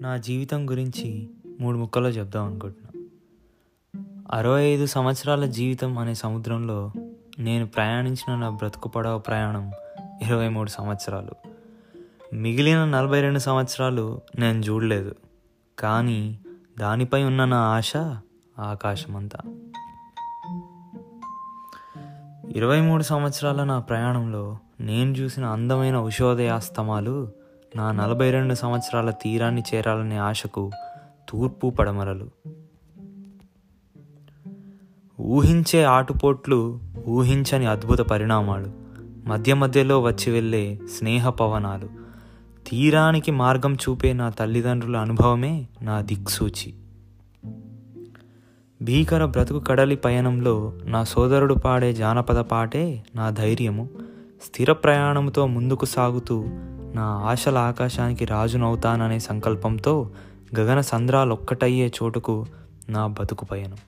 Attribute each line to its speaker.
Speaker 1: నా జీవితం గురించి మూడు ముక్కలో చెప్దాం అనుకుంటున్నా. అరవై ఐదు సంవత్సరాల జీవితం అనే సముద్రంలో నేను ప్రయాణించిన నా బ్రతుకు పడవ ప్రయాణం ఇరవై మూడు సంవత్సరాలు. మిగిలిన నలభై రెండు సంవత్సరాలు నేను చూడలేదు. కానీ దానిపై ఉన్న నా ఆశ ఆకాశమంతా. ఇరవై మూడు సంవత్సరాల నా ప్రయాణంలో నేను చూసిన అందమైన ఉషోదయాస్తమాలు నా నలభై రెండు సంవత్సరాల తీరాన్ని చేరాలనే ఆశకు తూర్పు పడమరలు. ఊహించే ఆటుపోట్లు ఊహించని అద్భుత పరిణామాలు మధ్య మధ్యలో వచ్చి వెళ్ళే స్నేహ పవనాలు తీరానికి మార్గం చూపే నా తల్లిదండ్రుల అనుభవమే నా దిక్సూచి. భీకర బ్రతుకు కడలి పయనంలో నా సోదరుడు పాడే జానపద పాటే నా ధైర్యము. స్థిర ప్రయాణంతో ముందుకు సాగుతూ నా ఆశల ఆకాశానికి రాజునవుతాననే సంకల్పంతో గగన సంద్రాలొక్కటయ్యే చోటుకు నా బతుకు పయనం.